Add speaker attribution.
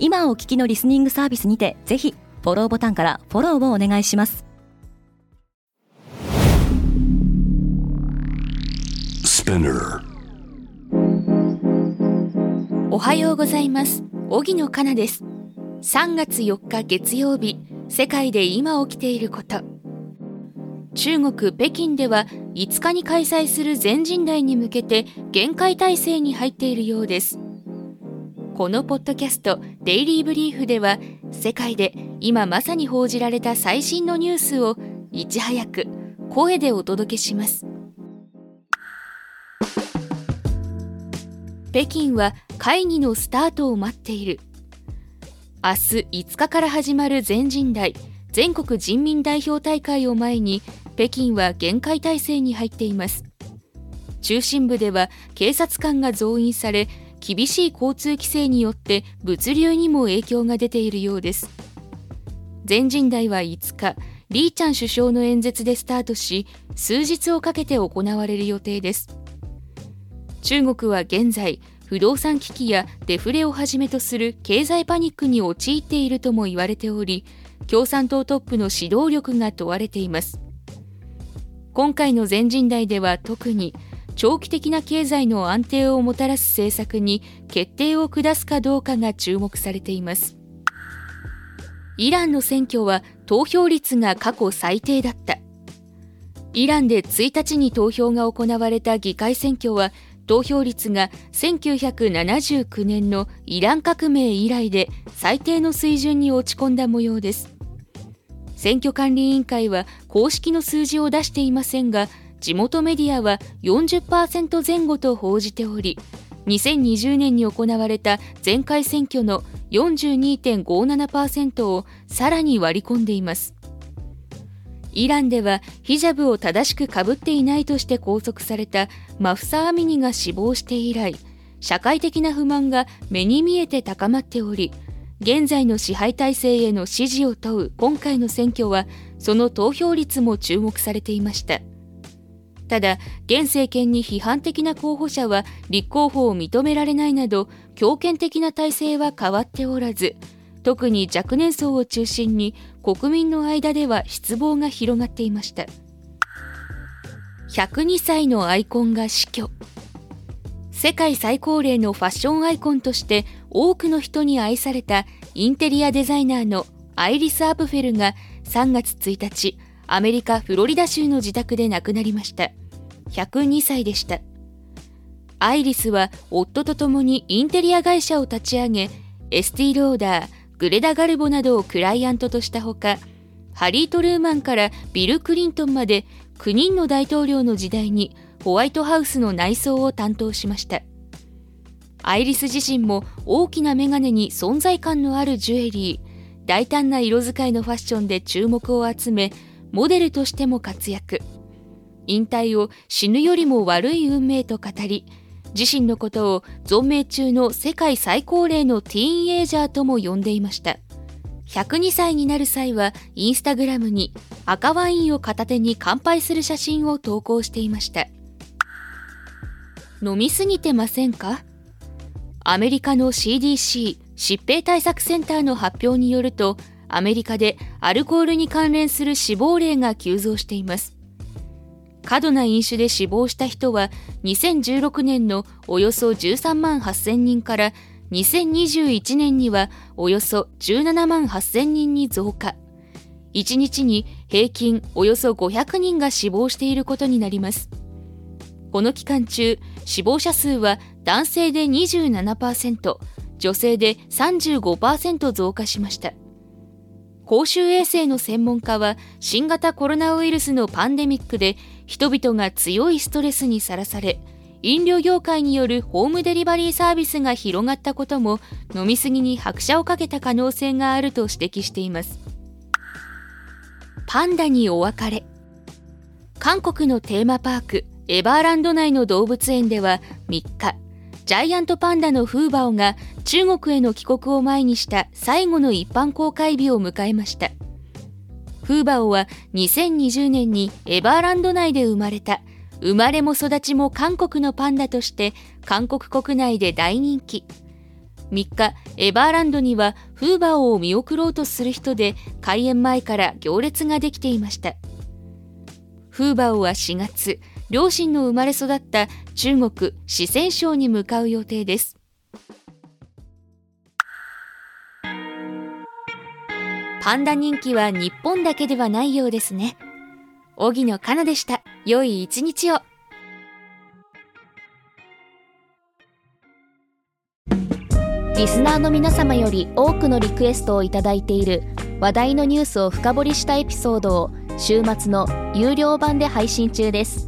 Speaker 1: 今お聞きのリスニングサービスにてぜひフォローボタンからフォローをお願いします。
Speaker 2: おはようございます。荻野かなです。3月4日月曜日世界で今起きていること。中国北京では5日に開催する全人代に向けて厳戒態勢に入っているようですこのポッドキャストデイリーブリーフでは世界で今まさに報じられた最新のニュースをいち早く声でお届けします。北京は会議のスタートを待っている。明日5日から始まる全人代全国人民代表大会を前に北京は厳戒態勢に入っています。中心部では警察官が増員され厳しい交通規制によって物流にも影響が出ているようです。全人代は5日リーチャン首相の演説でスタートし数日をかけて行われる予定です。中国は現在不動産危機やデフレをはじめとする経済パニックに陥っているとも言われており共産党トップの指導力が問われています。今回の全人代では特に長期的な経済の安定をもたらす政策に決定を下すかどうかが注目されています。イランの選挙は投票率が過去最低だった。イランで1日に投票が行われた議会選挙は投票率が1979年のイラン革命以来で最低の水準に落ち込んだ模様です。選挙管理委員会は公式の数字を出していませんが地元メディアは40%前後と報じており2020年に行われた前回選挙の42.57%をさらに割り込んでいます。イランではヒジャブを正しくかぶっていないとして拘束されたマフサ・アミニが死亡して以来社会的な不満が目に見えて高まっており現在の支配体制への支持を問う今回の選挙はその投票率も注目されていました。ただ現政権に批判的な候補者は立候補を認められないなど強権的な体制は変わっておらず特に若年層を中心に国民の間では失望が広がっていました。102歳のアイコンが死去。世界最高齢のファッションアイコンとして多くの人に愛されたインテリアデザイナーのアイリス・アプフェルが3月1日アメリカ・フロリダ州の自宅で亡くなりました。102歳でした。アイリスは夫と共にインテリア会社を立ち上げエスティローダーグレダ・ガルボなどをクライアントとしたほかハリー・トルーマンからビル・クリントンまで9人の大統領の時代にホワイトハウスの内装を担当しました。アイリス自身も大きなメガネに存在感のあるジュエリー大胆な色使いのファッションで注目を集めモデルとしても活躍。引退を死ぬよりも悪い運命と語り自身のことを存命中の世界最高齢のティーンエイジャーとも呼んでいました。102歳になる際はインスタグラムに赤ワインを片手に乾杯する写真を投稿していました。飲みすぎてませんか？アメリカの CDC 疾病対策センターの発表によるとアメリカでアルコールに関連する死亡例が急増しています。過度な飲酒で死亡した人は2016年のおよそ13万8000人から2021年にはおよそ17万8000人に増加。1日に平均およそ500人が死亡していることになります。この期間中死亡者数は男性で27%女性で35%増加しました。公衆衛生の専門家は新型コロナウイルスのパンデミックで人々が強いストレスにさらされ飲料業界によるホームデリバリーサービスが広がったことも飲み過ぎに拍車をかけた可能性があると指摘しています。パンダにお別れ。韓国のテーマパークエバーランド内の動物園では3日ジャイアントパンダのフーバオが中国への帰国を前にした最後の一般公開日を迎えました。フーバオは2020年にエバーランド内で生まれた。生まれも育ちも韓国のパンダとして韓国国内で大人気。3日エバーランドにはフーバーを見送ろうとする人で開園前から行列ができていました。フーバーは4月両親の生まれ育った中国四川省に向かう予定です。パンダ人気は日本だけではないようですね。荻野かなでした。良い一日を。
Speaker 3: リスナーの皆様より多くのリクエストをいただいている話題のニュースを深掘りしたエピソードを週末の有料版で配信中です。